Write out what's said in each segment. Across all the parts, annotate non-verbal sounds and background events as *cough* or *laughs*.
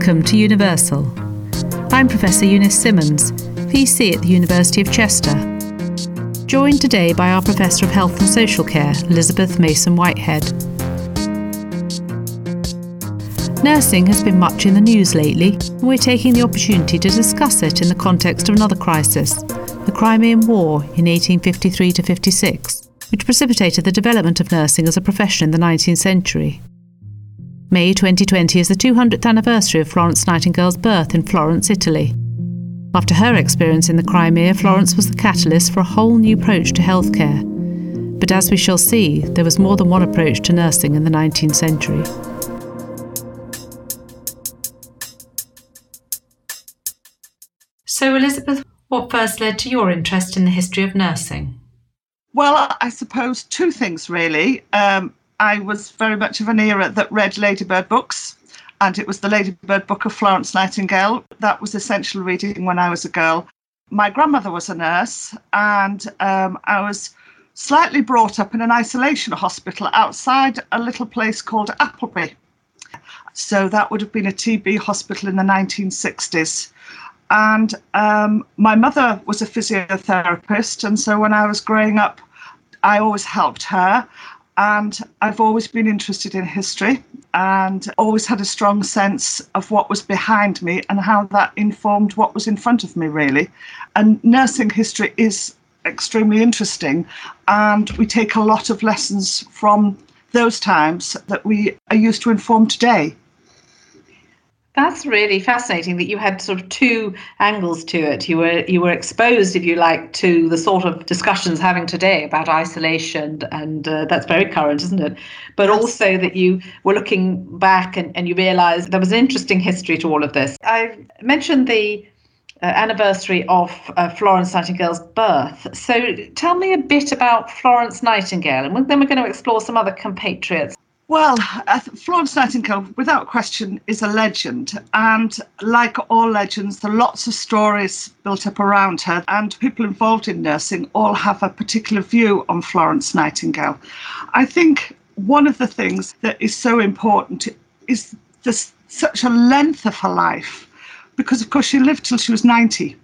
Welcome to Universal. I'm Professor Eunice Simmons, VC at the University of Chester. Joined today by our Professor of Health and Social Care, Elizabeth Mason Whitehead. Nursing has been much in the news lately, and we're taking the opportunity to discuss it in the context of another crisis, the Crimean War in 1853 56, which precipitated the development of nursing as a profession in the 19th century. May 2020 is the 200th anniversary of Florence Nightingale's birth in Florence, Italy. After her experience in the Crimea, Florence was the catalyst for a whole new approach to healthcare. But as we shall see, there was more than one approach to nursing in the 19th century. So, Elizabeth, what first led to your interest in the history of nursing? Well, I suppose two things really. Um, I was very much of an era that read Ladybird books, and it was the Ladybird book of Florence Nightingale. That was essential reading when I was a girl. My grandmother was a nurse, and um, I was slightly brought up in an isolation hospital outside a little place called Appleby. So that would have been a TB hospital in the 1960s. And um, my mother was a physiotherapist, and so when I was growing up, I always helped her. And I've always been interested in history and always had a strong sense of what was behind me and how that informed what was in front of me, really. And nursing history is extremely interesting. And we take a lot of lessons from those times that we are used to inform today. That's really fascinating that you had sort of two angles to it. You were you were exposed, if you like, to the sort of discussions having today about isolation, and uh, that's very current, isn't it? But also that you were looking back and, and you realised there was an interesting history to all of this. I mentioned the uh, anniversary of uh, Florence Nightingale's birth. So tell me a bit about Florence Nightingale, and then we're going to explore some other compatriots. Well, Florence Nightingale, without question, is a legend. And like all legends, there are lots of stories built up around her, and people involved in nursing all have a particular view on Florence Nightingale. I think one of the things that is so important is this, such a length of her life, because of course she lived till she was 90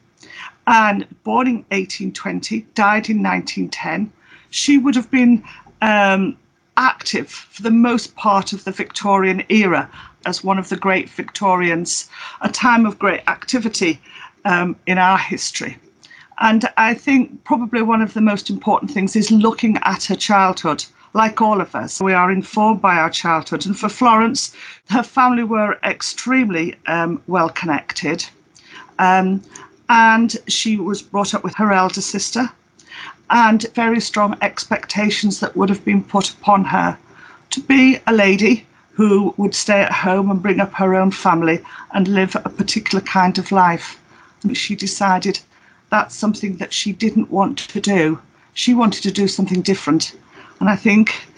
and born in 1820, died in 1910. She would have been um, active for the most part of the Victorian era as one of the great Victorians, a time of great activity um, in our history. And I think probably one of the most important things is looking at her childhood. Like all of us, we are informed by our childhood. And for Florence, her family were extremely um, well connected. Um, and she was brought up with her elder sister, and very strong expectations that would have been put upon her to be a lady who would stay at home and bring up her own family and live a particular kind of life. And she decided that's something that she didn't want to do. She wanted to do something different. And I think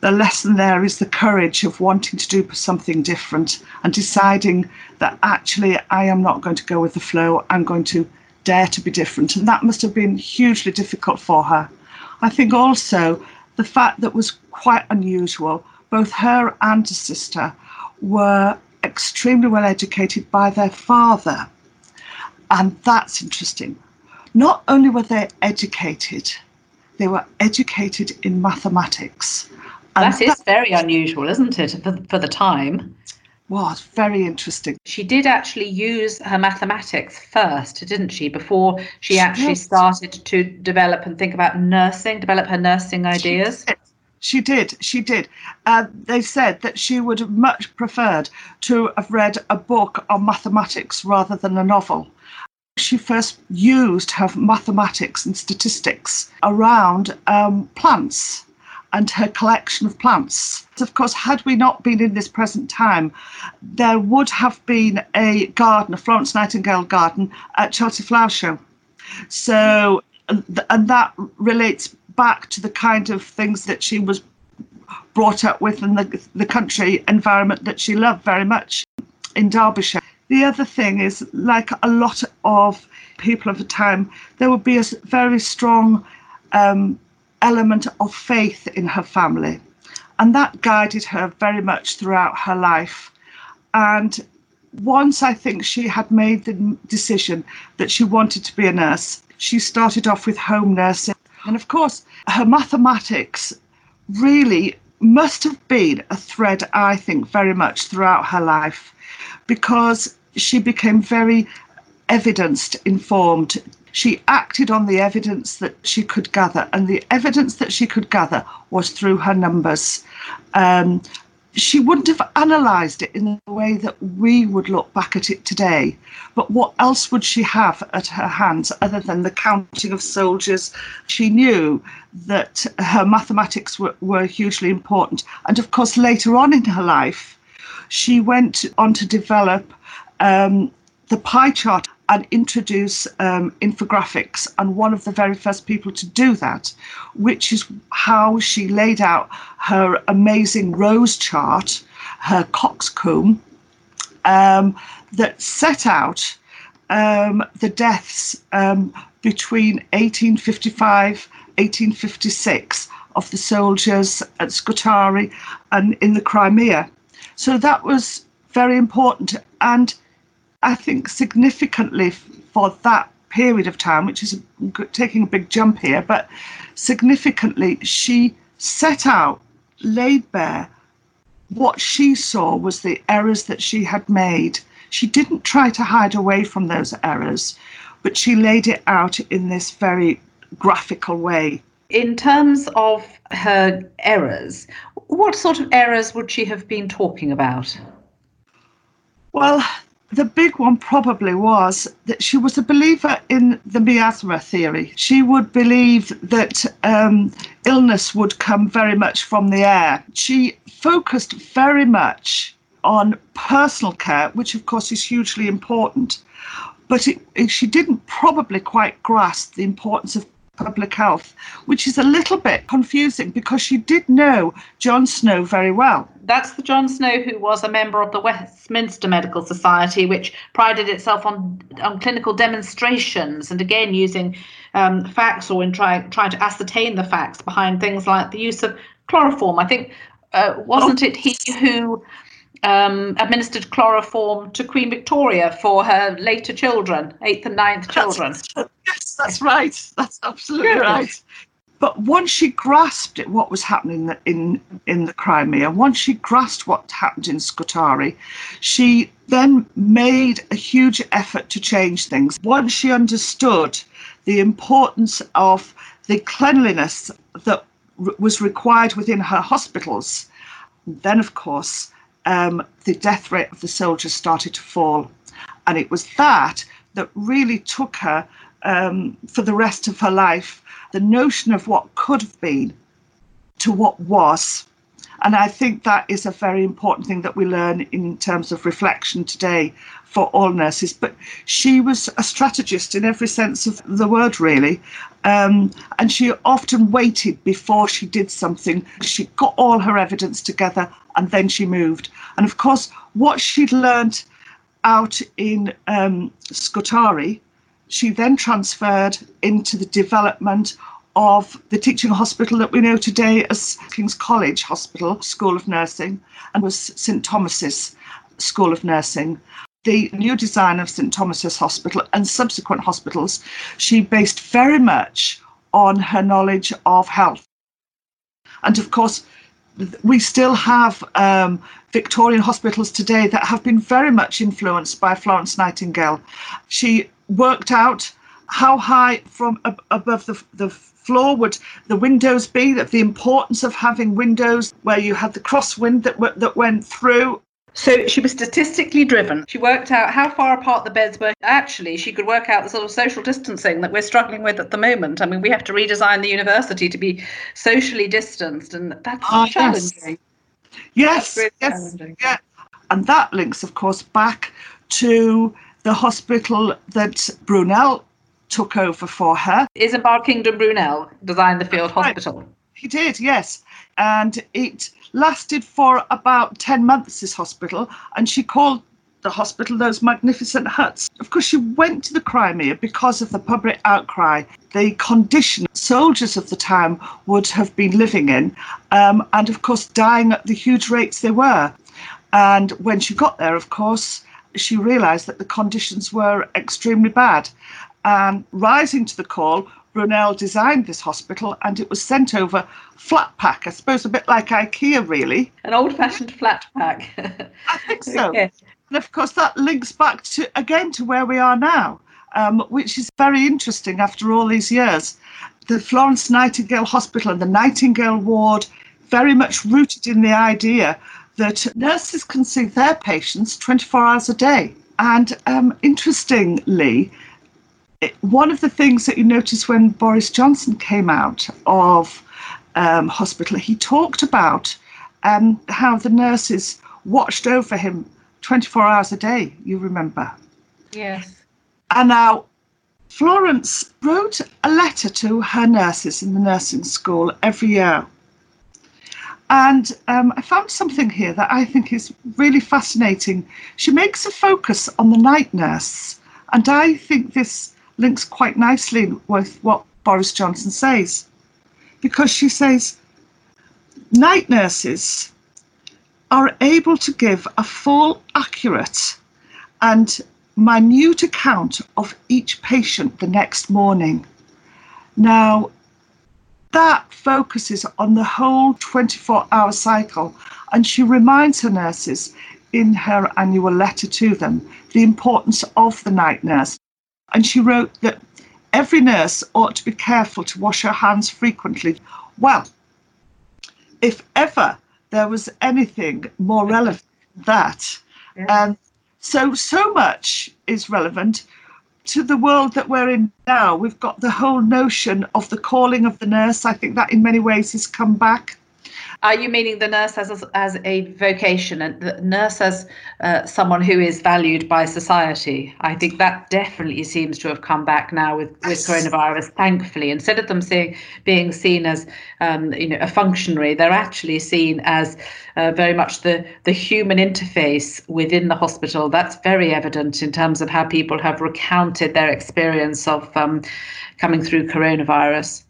the lesson there is the courage of wanting to do something different and deciding that actually I am not going to go with the flow. I'm going to dare to be different. And that must have been hugely difficult for her. I think also the fact that was quite unusual, both her and her sister were extremely well educated by their father. And that's interesting. Not only were they educated, they were educated in mathematics. And that is very unusual, isn't it, for, for the time? Was very interesting. She did actually use her mathematics first, didn't she, before she actually yes. started to develop and think about nursing, develop her nursing ideas? She did. She did. Uh, they said that she would have much preferred to have read a book on mathematics rather than a novel. She first used her mathematics and statistics around um, plants and her collection of plants. Of course, had we not been in this present time, there would have been a garden, a Florence Nightingale garden at Chelsea Flower Show. So, and that relates back to the kind of things that she was brought up with and the, the country environment that she loved very much in Derbyshire. The other thing is, like a lot of people of the time, there would be a very strong um, element of faith in her family. And that guided her very much throughout her life. And once I think she had made the decision that she wanted to be a nurse, she started off with home nursing. And of course, her mathematics really must have been a thread, I think, very much throughout her life because she became very evidence informed. She acted on the evidence that she could gather, and the evidence that she could gather was through her numbers. Um, she wouldn't have analysed it in the way that we would look back at it today. But what else would she have at her hands other than the counting of soldiers? She knew that her mathematics were, were hugely important. And of course, later on in her life, she went on to develop um, the pie chart and introduce um, infographics. And one of the very first people to do that, which is how she laid out her amazing rose chart, her coxcomb, um, that set out um, the deaths um, between 1855 1856 of the soldiers at Scutari and in the Crimea. So that was very important. And I think significantly for that period of time, which is taking a big jump here, but significantly, she set out, laid bare what she saw was the errors that she had made. She didn't try to hide away from those errors, but she laid it out in this very graphical way. In terms of her errors, what sort of errors would she have been talking about? Well, the big one probably was that she was a believer in the miasma theory. She would believe that um, illness would come very much from the air. She focused very much on personal care, which of course is hugely important. But it, it, she didn't probably quite grasp the importance of public health, which is a little bit confusing because she did know John Snow very well. That's the John Snow who was a member of the Westminster Medical Society, which prided itself on on clinical demonstrations and again using um, facts or in trying trying to ascertain the facts behind things like the use of chloroform. I think uh, wasn't it he who um, administered chloroform to Queen Victoria for her later children, eighth and ninth children. That's, yes, that's right. That's absolutely right. But once she grasped it, what was happening in in the Crimea, once she grasped what happened in Scutari, she then made a huge effort to change things. Once she understood the importance of the cleanliness that was required within her hospitals, then of course um, the death rate of the soldiers started to fall. And it was that that really took her um, for the rest of her life the notion of what could have been to what was. And I think that is a very important thing that we learn in terms of reflection today for all nurses. But she was a strategist in every sense of the word, really. Um, and she often waited before she did something. She got all her evidence together and then she moved. And of course, what she'd learned out in um, Scutari, she then transferred into the development of the teaching hospital that we know today as King's College Hospital, School of Nursing, and was St Thomas's School of Nursing. The new design of St Thomas's Hospital and subsequent hospitals, she based very much on her knowledge of health. And of course, we still have um, Victorian hospitals today that have been very much influenced by Florence Nightingale. She worked out how high from ab- above the, the floor would the windows be, that the importance of having windows where you had the crosswind that, w- that went through so she was statistically driven. She worked out how far apart the beds were. Actually, she could work out the sort of social distancing that we're struggling with at the moment. I mean, we have to redesign the university to be socially distanced, and that's oh, challenging. Yes, yes, yes challenging. yeah. And that links, of course, back to the hospital that Brunel took over for her. Isambard Kingdom Brunel designed the field right. hospital. He did, yes. And it lasted for about 10 months, this hospital, and she called the hospital those magnificent huts. Of course, she went to the Crimea because of the public outcry, the condition soldiers of the time would have been living in, um, and of course, dying at the huge rates they were. And when she got there, of course, she realised that the conditions were extremely bad. And rising to the call, Brunel designed this hospital and it was sent over flat pack, I suppose a bit like IKEA, really. An old fashioned flat pack. *laughs* I think so. Okay. And of course, that links back to again to where we are now, um, which is very interesting after all these years. The Florence Nightingale Hospital and the Nightingale Ward, very much rooted in the idea that nurses can see their patients 24 hours a day. And um, interestingly, one of the things that you notice when Boris Johnson came out of um, hospital, he talked about um, how the nurses watched over him 24 hours a day, you remember? Yes. And now Florence wrote a letter to her nurses in the nursing school every year. And um, I found something here that I think is really fascinating. She makes a focus on the night nurse. And I think this links quite nicely with what Boris Johnson says, because she says night nurses are able to give a full, accurate, and minute account of each patient the next morning. Now, that focuses on the whole 24 hour cycle, and she reminds her nurses in her annual letter to them the importance of the night nurse and she wrote that every nurse ought to be careful to wash her hands frequently. Well, if ever there was anything more relevant than that, um, so so much is relevant to the world that we're in now. We've got the whole notion of the calling of the nurse. I think that in many ways has come back. Are you meaning the nurse as a, as a vocation and the nurse as uh, someone who is valued by society? I think that definitely seems to have come back now with, with coronavirus. Thankfully, instead of them seeing being seen as um, you know a functionary, they're actually seen as uh, very much the the human interface within the hospital. That's very evident in terms of how people have recounted their experience of um, coming through coronavirus.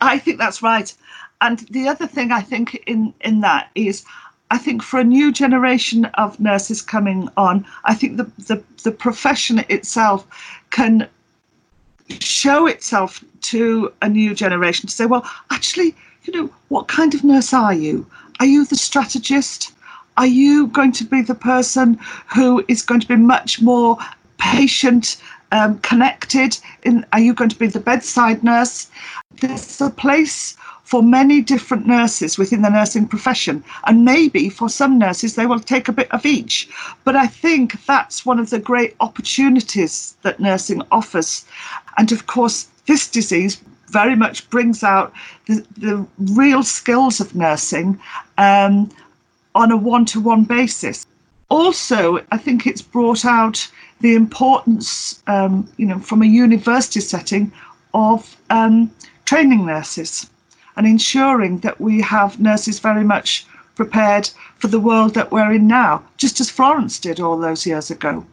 I think that's right and the other thing I think in in that is I think for a new generation of nurses coming on, I think the, the, the profession itself can show itself to a new generation to say, well, actually, you know, what kind of nurse are you? Are you the strategist? Are you going to be the person who is going to be much more patient um, connected? In, are you going to be the bedside nurse? There's a place for many different nurses within the nursing profession. And maybe for some nurses, they will take a bit of each. But I think that's one of the great opportunities that nursing offers. And of course, this disease very much brings out the, the real skills of nursing um, on a one to one basis. Also, I think it's brought out the importance, um, you know, from a university setting of um, training nurses and ensuring that we have nurses very much prepared for the world that we're in now, just as Florence did all those years ago.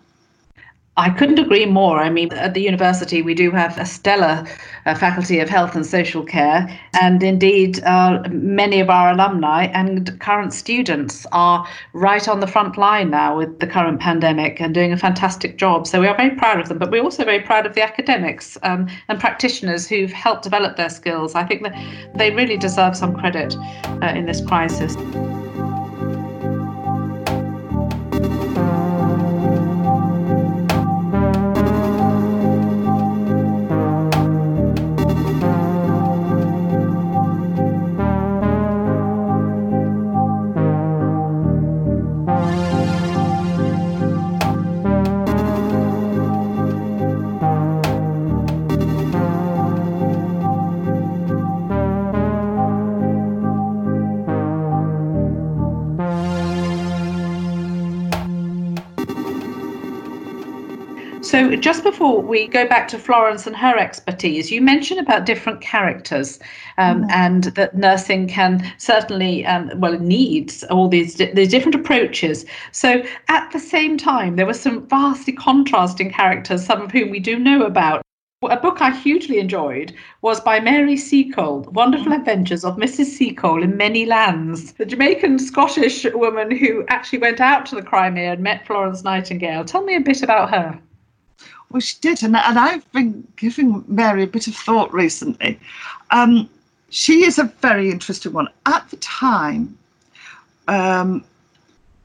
I couldn't agree more. I mean, at the university, we do have a stellar uh, faculty of health and social care, and indeed, uh, many of our alumni and current students are right on the front line now with the current pandemic and doing a fantastic job. So we are very proud of them, but we're also very proud of the academics um, and practitioners who've helped develop their skills. I think that they really deserve some credit uh, in this crisis. Just before we go back to Florence and her expertise, you mentioned about different characters um, mm. and that nursing can certainly, um, well, it needs all these, these different approaches. So, at the same time, there were some vastly contrasting characters, some of whom we do know about. A book I hugely enjoyed was by Mary Seacole, Wonderful Adventures of Mrs. Seacole in Many Lands, the Jamaican Scottish woman who actually went out to the Crimea and met Florence Nightingale. Tell me a bit about her. Well, she did, and, and I've been giving Mary a bit of thought recently. Um, she is a very interesting one. At the time, um,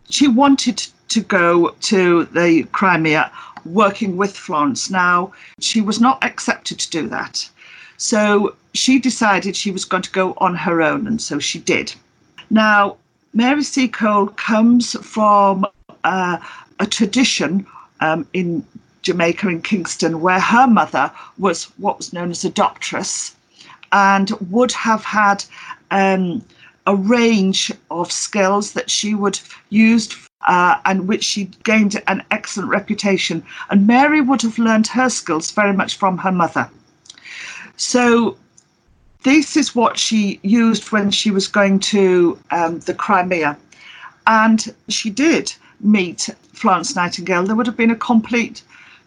she wanted to go to the Crimea working with Florence. Now, she was not accepted to do that. So she decided she was going to go on her own, and so she did. Now, Mary Seacole comes from uh, a tradition um, in Jamaica, in Kingston, where her mother was what was known as a doctress and would have had um, a range of skills that she would used uh, and which she gained an excellent reputation. And Mary would have learned her skills very much from her mother. So this is what she used when she was going to um, the Crimea. And she did meet Florence Nightingale. There would have been a complete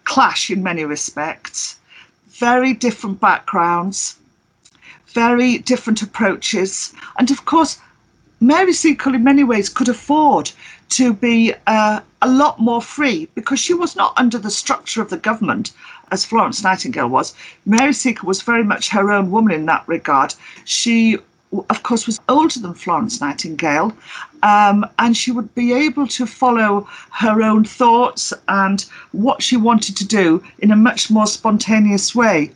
clash in many respects, very different backgrounds, very different approaches. And of course, Mary Seacole, in many ways, could afford to be uh, a lot more free because she was not under the structure of the government as Florence Nightingale was. Mary Seacole was very much her own woman in that regard. She, of course, was older than Florence Nightingale, um, and she would be able to follow her own thoughts and what she wanted to do in a much more spontaneous way.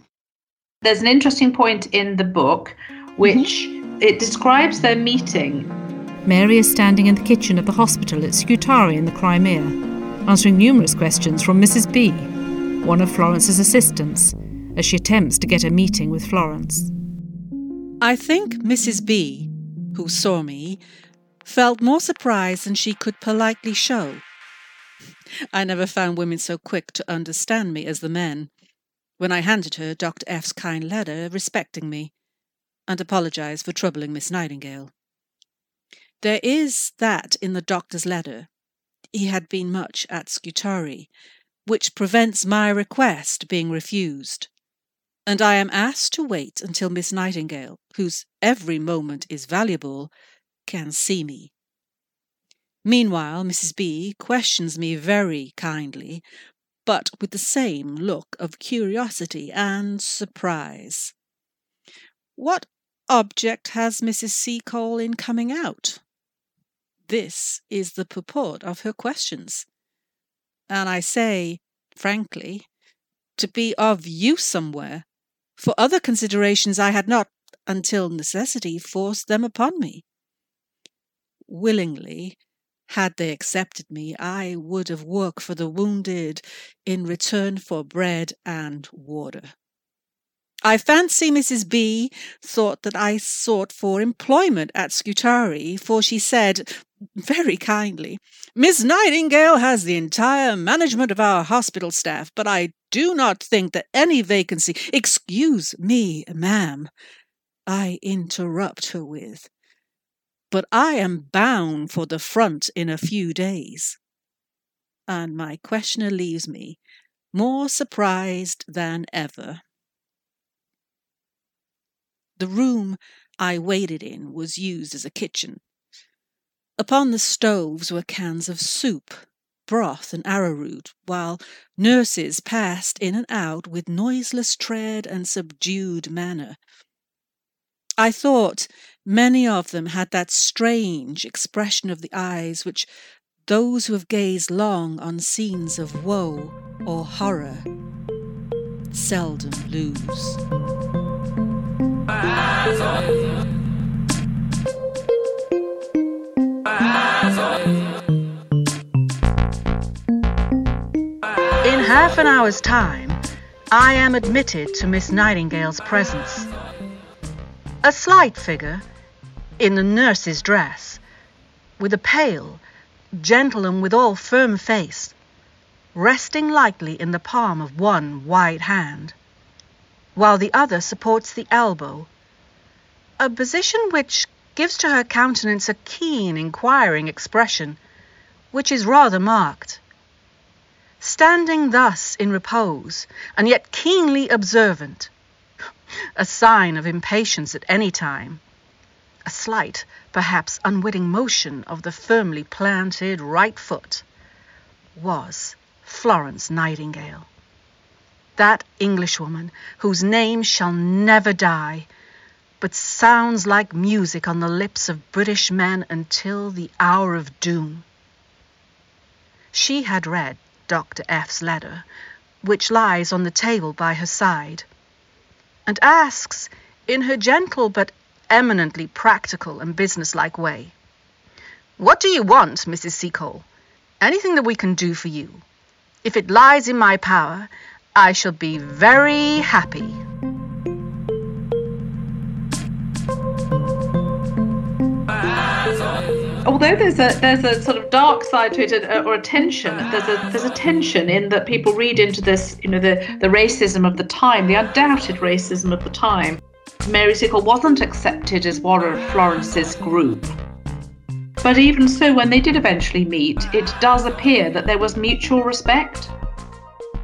There's an interesting point in the book which mm-hmm. it describes their meeting Mary is standing in the kitchen of the hospital at Scutari in the Crimea, answering numerous questions from Mrs. B, one of Florence's assistants, as she attempts to get a meeting with Florence. I think Mrs. B, who saw me, felt more surprise than she could politely show. I never found women so quick to understand me as the men. When I handed her Dr. F's kind letter respecting me, and apologized for troubling Miss Nightingale. There is that in the doctor's letter. He had been much at Scutari, which prevents my request being refused. And I am asked to wait until Miss Nightingale, whose every moment is valuable, can see me. Meanwhile, Mrs. B questions me very kindly, but with the same look of curiosity and surprise. What object has Mrs. Seacole in coming out? This is the purport of her questions. And I say, frankly, to be of use somewhere. For other considerations I had not, until necessity forced them upon me. Willingly, had they accepted me, I would have worked for the wounded in return for bread and water. I fancy Mrs. B thought that I sought for employment at Scutari, for she said, very kindly, Miss Nightingale has the entire management of our hospital staff, but I do not think that any vacancy. Excuse me, ma'am, I interrupt her with. But I am bound for the front in a few days. And my questioner leaves me more surprised than ever. The room I waited in was used as a kitchen. Upon the stoves were cans of soup, broth, and arrowroot, while nurses passed in and out with noiseless tread and subdued manner. I thought many of them had that strange expression of the eyes which those who have gazed long on scenes of woe or horror seldom lose. In half an hour's time, I am admitted to Miss Nightingale's presence. A slight figure, in the nurse's dress, with a pale, gentle, and withal firm face, resting lightly in the palm of one white hand, while the other supports the elbow, a position which gives to her countenance a keen, inquiring expression, which is rather marked. standing thus in repose, and yet keenly observant, a sign of impatience at any time, a slight, perhaps unwitting motion of the firmly planted right foot, was Florence Nightingale. That Englishwoman whose name shall never die, but sounds like music on the lips of British men until the hour of doom. She had read Dr. F.'s letter, which lies on the table by her side, and asks, in her gentle but eminently practical and businesslike way, What do you want, Mrs. Seacole? Anything that we can do for you. If it lies in my power, I shall be very happy. Although there's a there's a sort of dark side to it uh, or a tension there's a there's a tension in that people read into this you know the the racism of the time the undoubted racism of the time. Mary Seacole wasn't accepted as one of florence's group. But even so when they did eventually meet it does appear that there was mutual respect.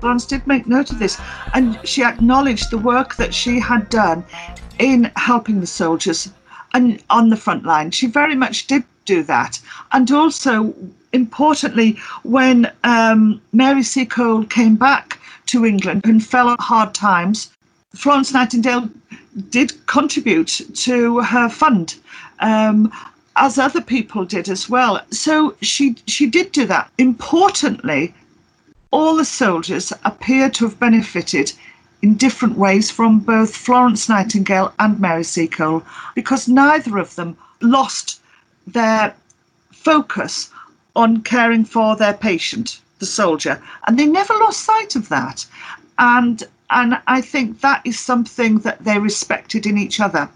Florence did make note of this and she acknowledged the work that she had done in helping the soldiers and on the front line. She very much did do that. And also, importantly, when um, Mary Seacole came back to England and fell on hard times, Florence Nightingale did contribute to her fund. Um, as other people did as well. So she she did do that. Importantly, all the soldiers appear to have benefited in different ways from both Florence Nightingale and Mary Seacole because neither of them lost their focus on caring for their patient, the soldier, and they never lost sight of that. And and I think that is something that they respected in each other.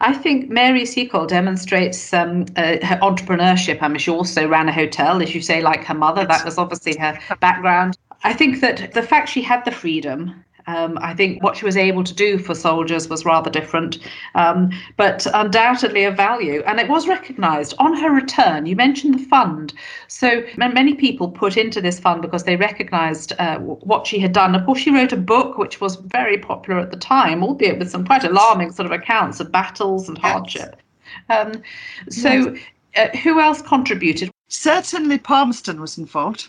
I think Mary Seacole demonstrates um, uh, her entrepreneurship. I mean, she also ran a hotel, as you say, like her mother. That was obviously her background. I think that the fact she had the freedom um, I think what she was able to do for soldiers was rather different, um, but undoubtedly of value. And it was recognised on her return. You mentioned the fund. So many people put into this fund because they recognised uh, what she had done. Of course, she wrote a book which was very popular at the time, albeit with some quite alarming sort of accounts of battles and hardship. Um, so, uh, who else contributed? Certainly, Palmerston was involved.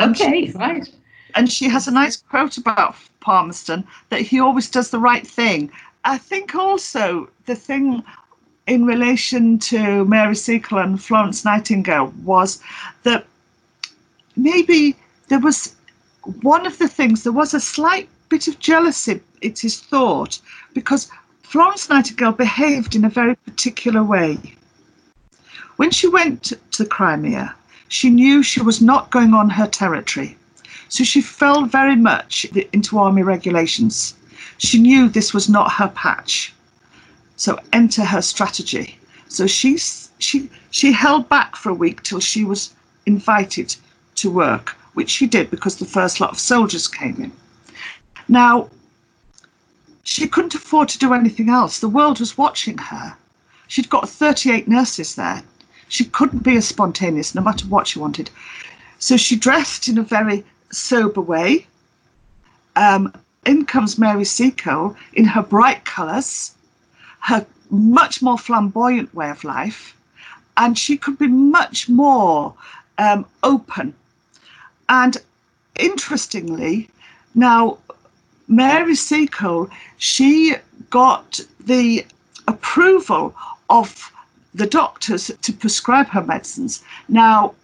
Okay, right and she has a nice quote about Palmerston that he always does the right thing. I think also the thing in relation to Mary Seacole and Florence Nightingale was that maybe there was one of the things, there was a slight bit of jealousy, it is thought, because Florence Nightingale behaved in a very particular way. When she went to the Crimea, she knew she was not going on her territory. So she fell very much into army regulations. She knew this was not her patch. So enter her strategy. So she she she held back for a week till she was invited to work, which she did because the first lot of soldiers came in. Now she couldn't afford to do anything else. The world was watching her. She'd got 38 nurses there. She couldn't be as spontaneous no matter what she wanted. So she dressed in a very sober way. Um, in comes Mary Seacole in her bright colours, her much more flamboyant way of life, and she could be much more um, open. And interestingly, now Mary Seacole, she got the approval of the doctors to prescribe her medicines. Now,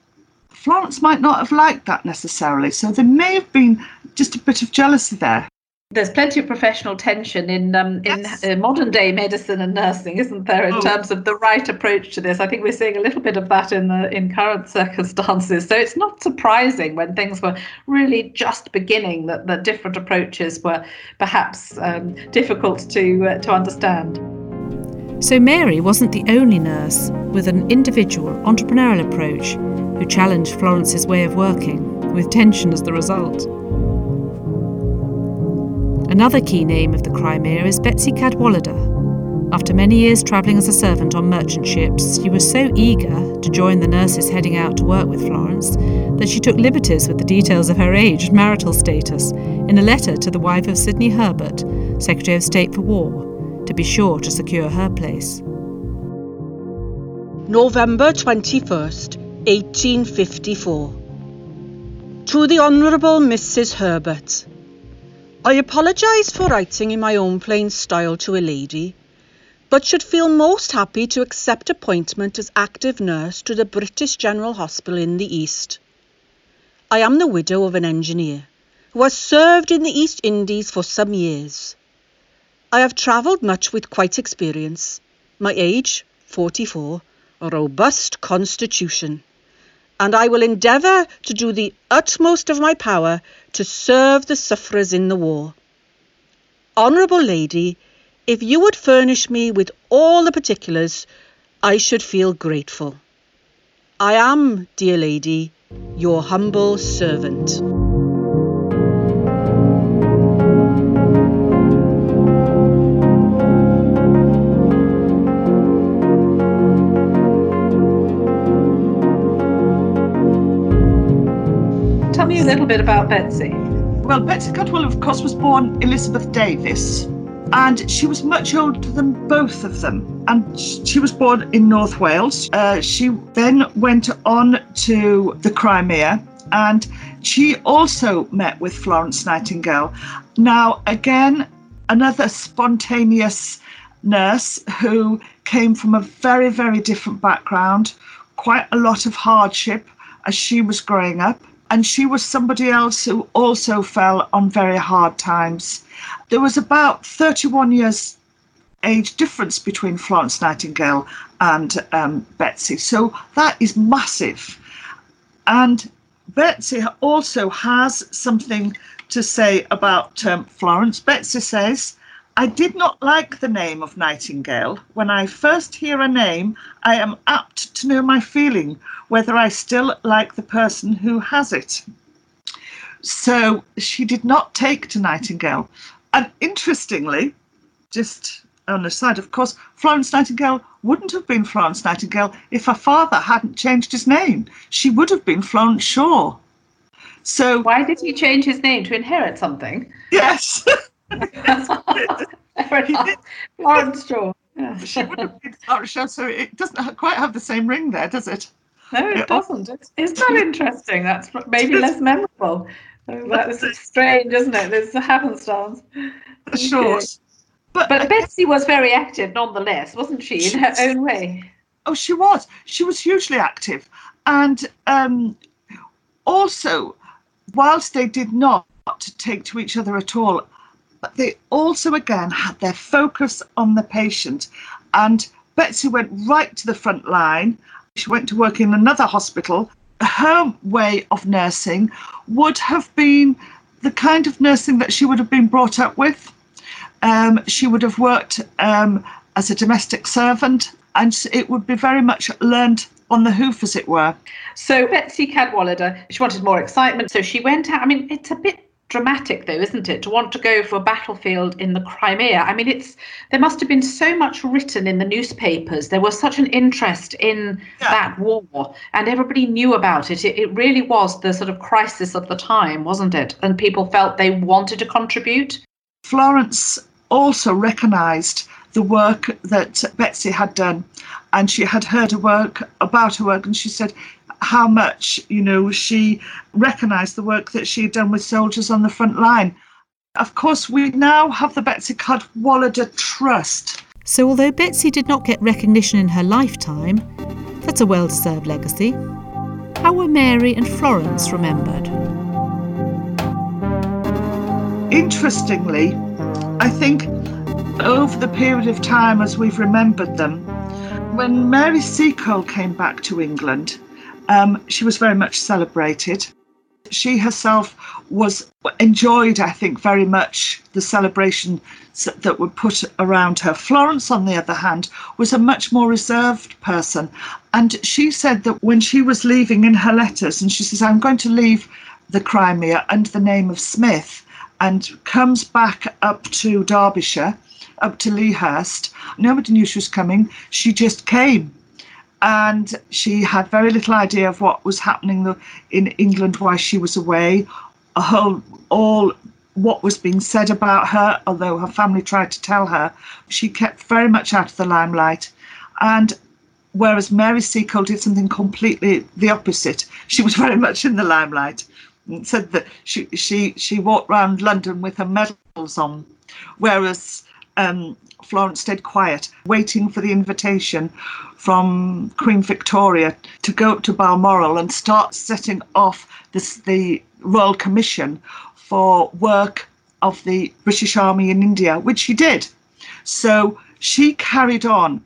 Florence might not have liked that necessarily. So there may have been just a bit of jealousy there. There's plenty of professional tension in um, in uh, modern day medicine and nursing, isn't there? In oh. terms of the right approach to this, I think we're seeing a little bit of that in the in current *laughs* circumstances. So it's not surprising when things were really just beginning that, that different approaches were perhaps um, difficult to uh, to understand. So Mary wasn't the only nurse with an individual entrepreneurial approach who challenged Florence's way of working, with tension as the result. Another key name of the Crimea is Betsy Cadwallader, after many years travelling as a servant on merchant ships, she was so eager to join the nurses heading out to work with Florence that she took liberties with the details of her age and marital status in a letter to the wife of Sidney Herbert, Secretary of State for War, to be sure to secure her place. November 21st, 1854. To the Honourable Mrs. Herbert. I apologise for writing in my own plain style to a lady, but should feel most happy to accept appointment as active nurse to the British General Hospital in the East. I am the widow of an engineer who has served in the East Indies for some years. I have travelled much with quite experience, my age, 44, a robust constitution and I will endeavour to do the utmost of my power to serve the sufferers in the war. Honourable Lady, if you would furnish me with all the particulars, I should feel grateful. I am, dear lady, your humble servant. A little bit about Betsy. Well, Betsy Cadwallader, of course, was born Elizabeth Davis, and she was much older than both of them. And she was born in North Wales. Uh, she then went on to the Crimea, and she also met with Florence Nightingale. Now, again, another spontaneous nurse who came from a very, very different background, quite a lot of hardship as she was growing up and she was somebody else who also fell on very hard times. There was about 31 years age difference between Florence Nightingale and um, Betsy, so that is massive. And Betsy also has something to say about um, Florence. Betsy says, I did not like the name of Nightingale. When I first hear a name, I am apt to know my feeling, whether I still like the person who has it. So she did not take to Nightingale. And interestingly, just on the side, of course, Florence Nightingale wouldn't have been Florence Nightingale if her father hadn't changed his name. She would have been Florence Shaw. So why did he change his name to inherit something? Yes. *laughs* *laughs* Florence *laughs* Shaw. Yeah. She would have Shaw, so it doesn't quite have the same ring there, does it? No, it doesn't. It's, it's not that interesting. That's maybe less memorable. That's strange, isn't it? There's a happenstance. Sure. Okay. But, but Betsy was very active nonetheless, wasn't she, in her own way? Oh, she was. She was hugely active. And um, also, whilst they did not take to each other at all, but they also again had their focus on the patient. And Betsy went right to the front line she went to work in another hospital. Her way of nursing would have been the kind of nursing that she would have been brought up with. Um, she would have worked um, as a domestic servant, and it would be very much learned on the hoof, as it were. So Betsy Cadwallader, she wanted more excitement, so she went out. I mean, it's a bit dramatic though isn't it? To want to go for a battlefield in the crimea. I mean it's there must have been so much written in the newspapers. There was such an interest in yeah. that war and everybody knew about it. it it really was the sort of crisis of the time wasn't it? And people felt they wanted to contribute. Florence also recognized the work that betsy had done and she had heard her work about her work and she said how much, you know, she recognised the work that she had done with soldiers on the front line. Of course, we now have the Betsy Cadwallader Trust. So, although Betsy did not get recognition in her lifetime, that's a well deserved legacy. How were Mary and Florence remembered? Interestingly, I think over the period of time as we've remembered them, when Mary Seacole came back to England, um, she was very much celebrated. She herself was enjoyed, I think, very much the celebration that were put around her. Florence, on the other hand, was a much more reserved person. And she said that when she was leaving in her letters, and she says, I'm going to leave the Crimea under the name of Smith, and comes back up to Derbyshire up to Lea Hurst. Nobody knew she was coming. She just came. And she had very little idea of what was happening in England while she was away. Whole, all what was being said about her, although her family tried to tell her, she kept very much out of the limelight. And whereas Mary Seacole did something completely the opposite, she was *laughs* very much in the limelight. And said that she she she walked around London with her medals on, whereas um, Florence stayed quiet, waiting for the invitation from Queen Victoria to go up to Balmoral and start setting off this, the Royal Commission for work of the British Army in India, which she did. So she carried on.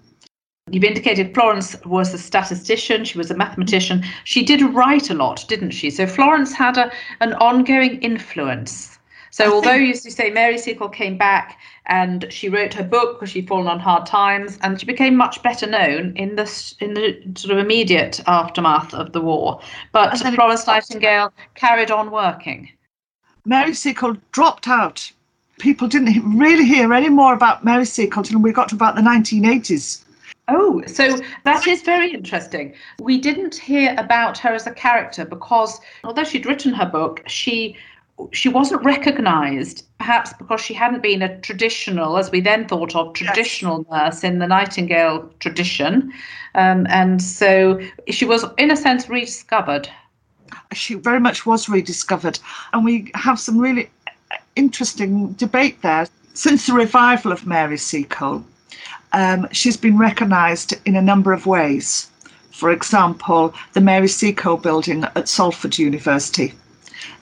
You've indicated Florence was a statistician, she was a mathematician. She did write a lot, didn't she? So Florence had a, an ongoing influence. So, although you say Mary Seacole came back and she wrote her book because she'd fallen on hard times, and she became much better known in the in the sort of immediate aftermath of the war. But Florence Nightingale carried on working. Mary Seacole dropped out. People didn't really hear any more about Mary Seacole until we got to about the 1980s. Oh, so that is very interesting. We didn't hear about her as a character because although she'd written her book, she she wasn't recognized perhaps because she hadn't been a traditional as we then thought of traditional yes. nurse in the nightingale tradition. Um, and so she was in a sense rediscovered. She very much was rediscovered. And we have some really interesting debate there. Since the revival of mary seacole um, she's been recognised in a number of ways. For example the mary seacole building at salford university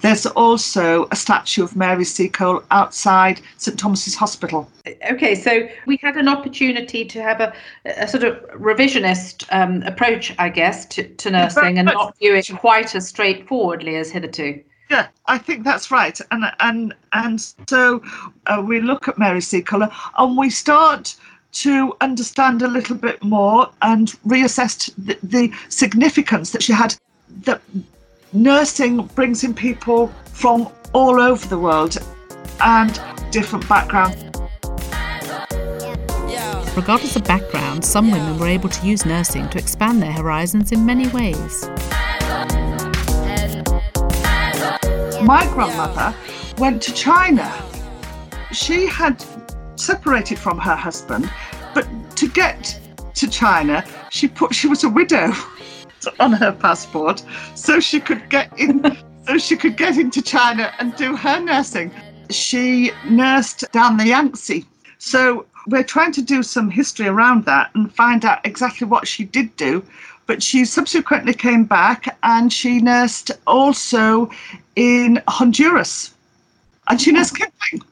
there's also a statue of Mary Seacole outside St Thomas's Hospital. Okay, so we had an opportunity to have a, a sort of revisionist um, approach, I guess, to, to nursing and not view it quite as straightforwardly as hitherto. Yeah, I think that's right, and and and so uh, we look at Mary Seacole and we start to understand a little bit more and reassess the, the significance that she had that nursing brings in people from all over the world and different backgrounds. Regardless of background, some women were able to use nursing to expand their horizons in many ways. My grandmother went to China. She had separated from her husband, but to get to China, she put she was a widow. *laughs* *laughs* on her passport so she could get in *laughs* so she could get into China and do her nursing. She nursed down the Yangtze. So we're trying to do some history around that and find out exactly what she did do. But she subsequently came back and she nursed also in Honduras. And she nursed Kipling.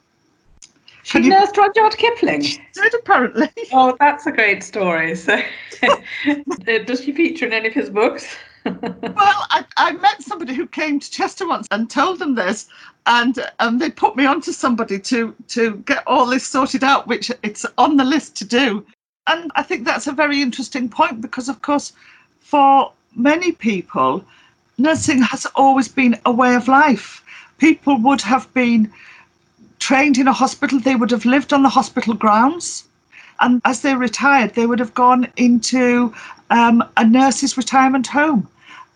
She nursed Rudyard Kipling. She did apparently. *laughs* Oh, that's a great story. So, *laughs* does she feature in any of his books? *laughs* well, I, I met somebody who came to Chester once and told them this, and um, they put me onto somebody to to get all this sorted out, which it's on the list to do. And I think that's a very interesting point because, of course, for many people, nursing has always been a way of life. People would have been trained in a hospital, they would have lived on the hospital grounds. And as they retired, they would have gone into um, a nurse's retirement home.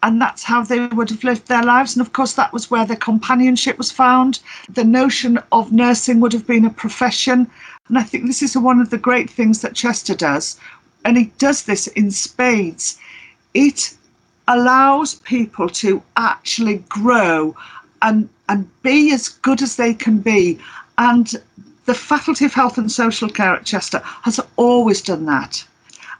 And that's how they would have lived their lives. And of course, that was where their companionship was found. The notion of nursing would have been a profession. And I think this is one of the great things that Chester does. And he does this in spades. It allows people to actually grow and and be as good as they can be. And the Faculty of Health and Social Care at Chester has always done that.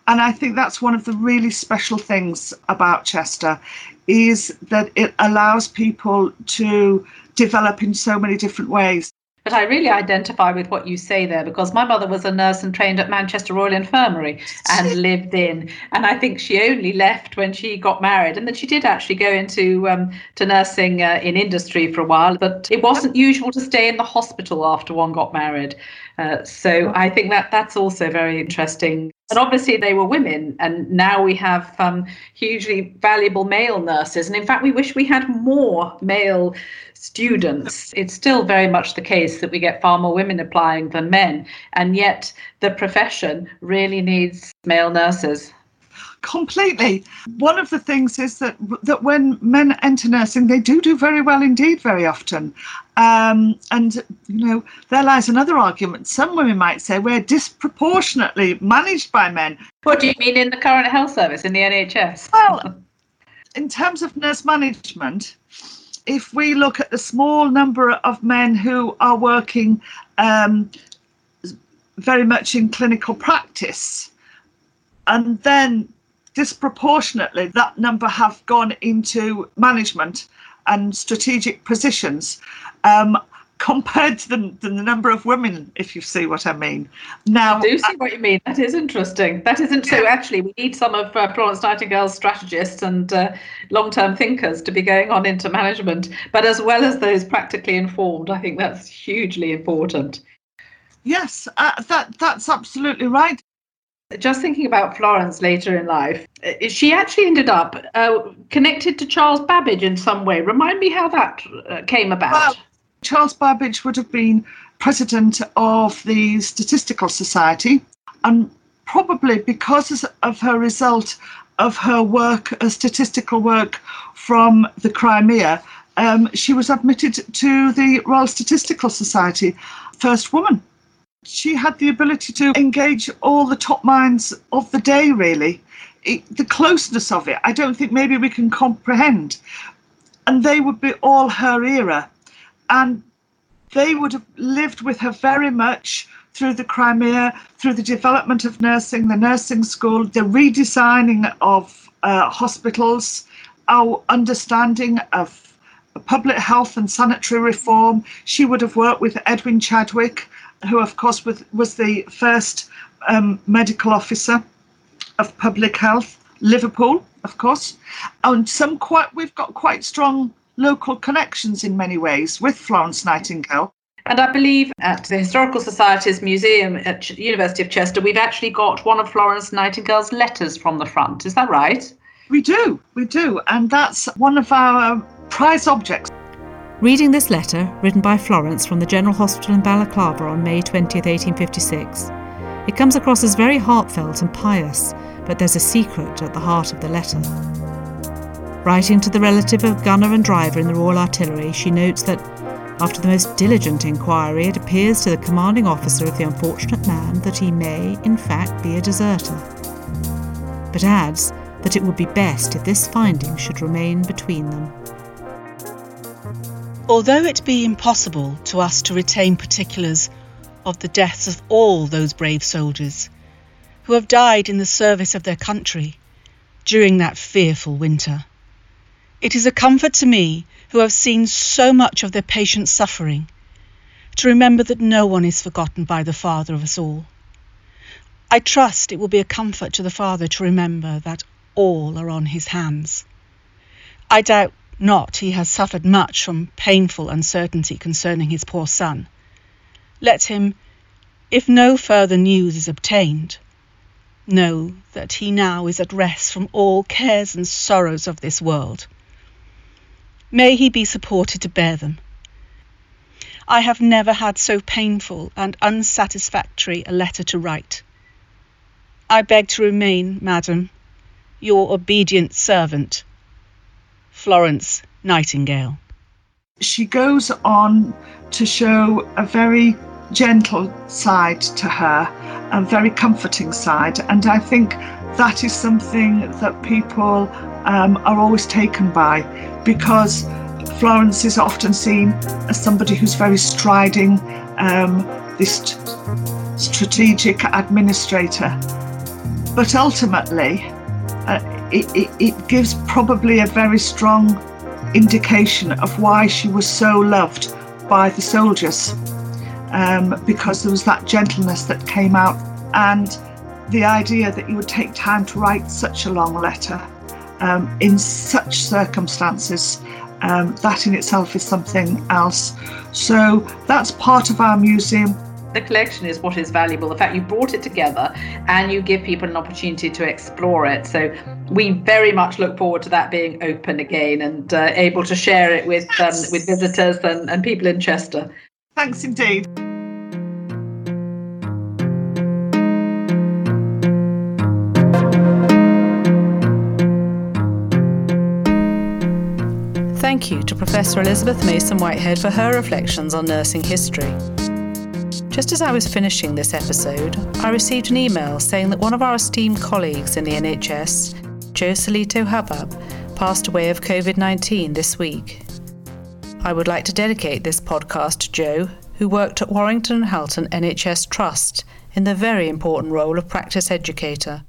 And I think that's one of the really special things about Chester is that it allows people to develop in so many different ways. But I really identify with what you say there because my mother was a nurse and trained at Manchester Royal Infirmary and *laughs* lived in. And I think she only left when she got married. And then she did actually go into um, to nursing uh, in industry for a while. But it wasn't usual to stay in the hospital after one got married. Uh, so I think that that's also very interesting. And obviously, they were women, and now we have um, hugely valuable male nurses. And in fact, we wish we had more male students. It's still very much the case that we get far more women applying than men, and yet the profession really needs male nurses. Completely. One of the things is that that when men enter nursing, they do do very well indeed very often. Um, and you know, there lies another argument. Some women might say we're disproportionately managed by men. What do you mean in the current health service in the NHS? *laughs* Well, in terms of nurse management, if we look at the small number of men who are working um, very much in clinical practice, and then disproportionately that number have gone into management and strategic positions um, compared to the, the, number of women, if you see what I mean. Now, I do see what you mean. That is interesting. That isn't so. Actually, we need some of uh, Florence Nightingale's strategists and uh, long-term thinkers to be going on into management, but as well as those practically informed, I think that's hugely important. Yes, uh, that that's absolutely right just thinking about Florence later in life, uh, she actually ended up uh, connected to Charles Babbage in some way. Remind me how that uh, came about. Well, Charles Babbage would have been president of the Statistical Society, and probably because of her result of her work, a statistical work from the Crimea, um, she was admitted to the Royal Statistical Society, first woman she had the ability to engage all the top minds of the day, really. It, the closeness of it, I don't think maybe we can comprehend. And they would be all her era. And they would have lived with her very much through the Crimea, through the development of nursing, the nursing school, the redesigning of uh, hospitals, our understanding of public health and sanitary reform. She would have worked with Edwin Chadwick who, of course, was, was the first um, medical officer of public health, Liverpool, of course, and some quite we've got quite strong local connections in many ways with Florence Nightingale. And I believe at the Historical Society's museum at Ch- University of Chester, we've actually got one of Florence Nightingale's letters from the front. Is that right? We do, we do, and that's one of our prize objects. Reading this letter, written by Florence from the General Hospital in Balaclava on May 20, 1856, it comes across as very heartfelt and pious, but there's a secret at the heart of the letter. Writing to the relative of gunner and driver in the Royal Artillery, she notes that after the most diligent inquiry, it appears to the commanding officer of the unfortunate man that he may, in fact, be a deserter, but adds that it would be best if this finding should remain between them. Although it be impossible to us to retain particulars of the deaths of all those brave soldiers who have died in the service of their country during that fearful winter, it is a comfort to me, who have seen so much of their patient suffering, to remember that no one is forgotten by the Father of us all. I trust it will be a comfort to the Father to remember that all are on his hands. I doubt not he has suffered much from painful uncertainty concerning his poor son. Let him, if no further news is obtained, know that he now is at rest from all cares and sorrows of this world. May he be supported to bear them. I have never had so painful and unsatisfactory a letter to write. I beg to remain, madam, your obedient servant, Florence Nightingale. She goes on to show a very gentle side to her, a very comforting side, and I think that is something that people um, are always taken by because Florence is often seen as somebody who's very striding, um, this strategic administrator. But ultimately, uh, it, it, it gives probably a very strong indication of why she was so loved by the soldiers um, because there was that gentleness that came out and the idea that you would take time to write such a long letter um, in such circumstances um, that in itself is something else. So that's part of our museum the collection is what is valuable. The fact you brought it together and you give people an opportunity to explore it. So we very much look forward to that being open again and uh, able to share it with um, with visitors and, and people in Chester. Thanks indeed. Thank you to Professor Elizabeth Mason Whitehead for her reflections on nursing history. Just as I was finishing this episode, I received an email saying that one of our esteemed colleagues in the NHS, Joe Salito Habab, passed away of COVID 19 this week. I would like to dedicate this podcast to Joe, who worked at Warrington and Halton NHS Trust in the very important role of practice educator.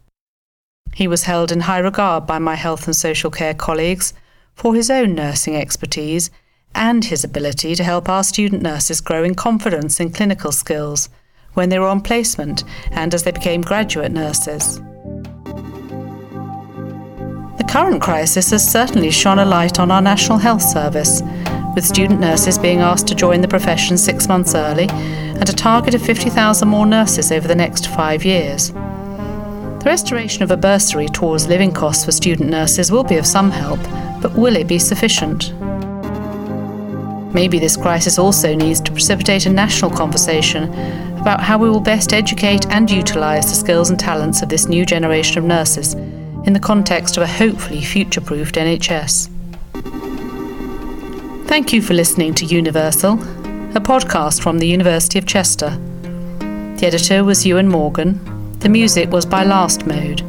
He was held in high regard by my health and social care colleagues for his own nursing expertise and his ability to help our student nurses grow in confidence in clinical skills when they were on placement and as they became graduate nurses. The current crisis has certainly shone a light on our National Health Service, with student nurses being asked to join the profession six months early and a target of 50,000 more nurses over the next five years. The restoration of a bursary towards living costs for student nurses will be of some help, but will it be sufficient? Maybe this crisis also needs to precipitate a national conversation about how we will best educate and utilise the skills and talents of this new generation of nurses in the context of a hopefully future proofed NHS. Thank you for listening to Universal, a podcast from the University of Chester. The editor was Ewan Morgan, the music was by Last Mode,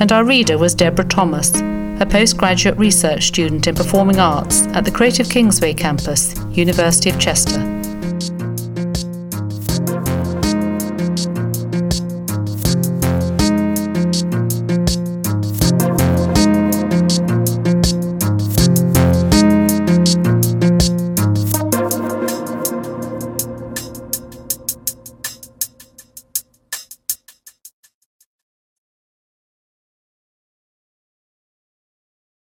and our reader was Deborah Thomas a postgraduate research student in performing arts at the Creative Kingsway campus, University of Chester.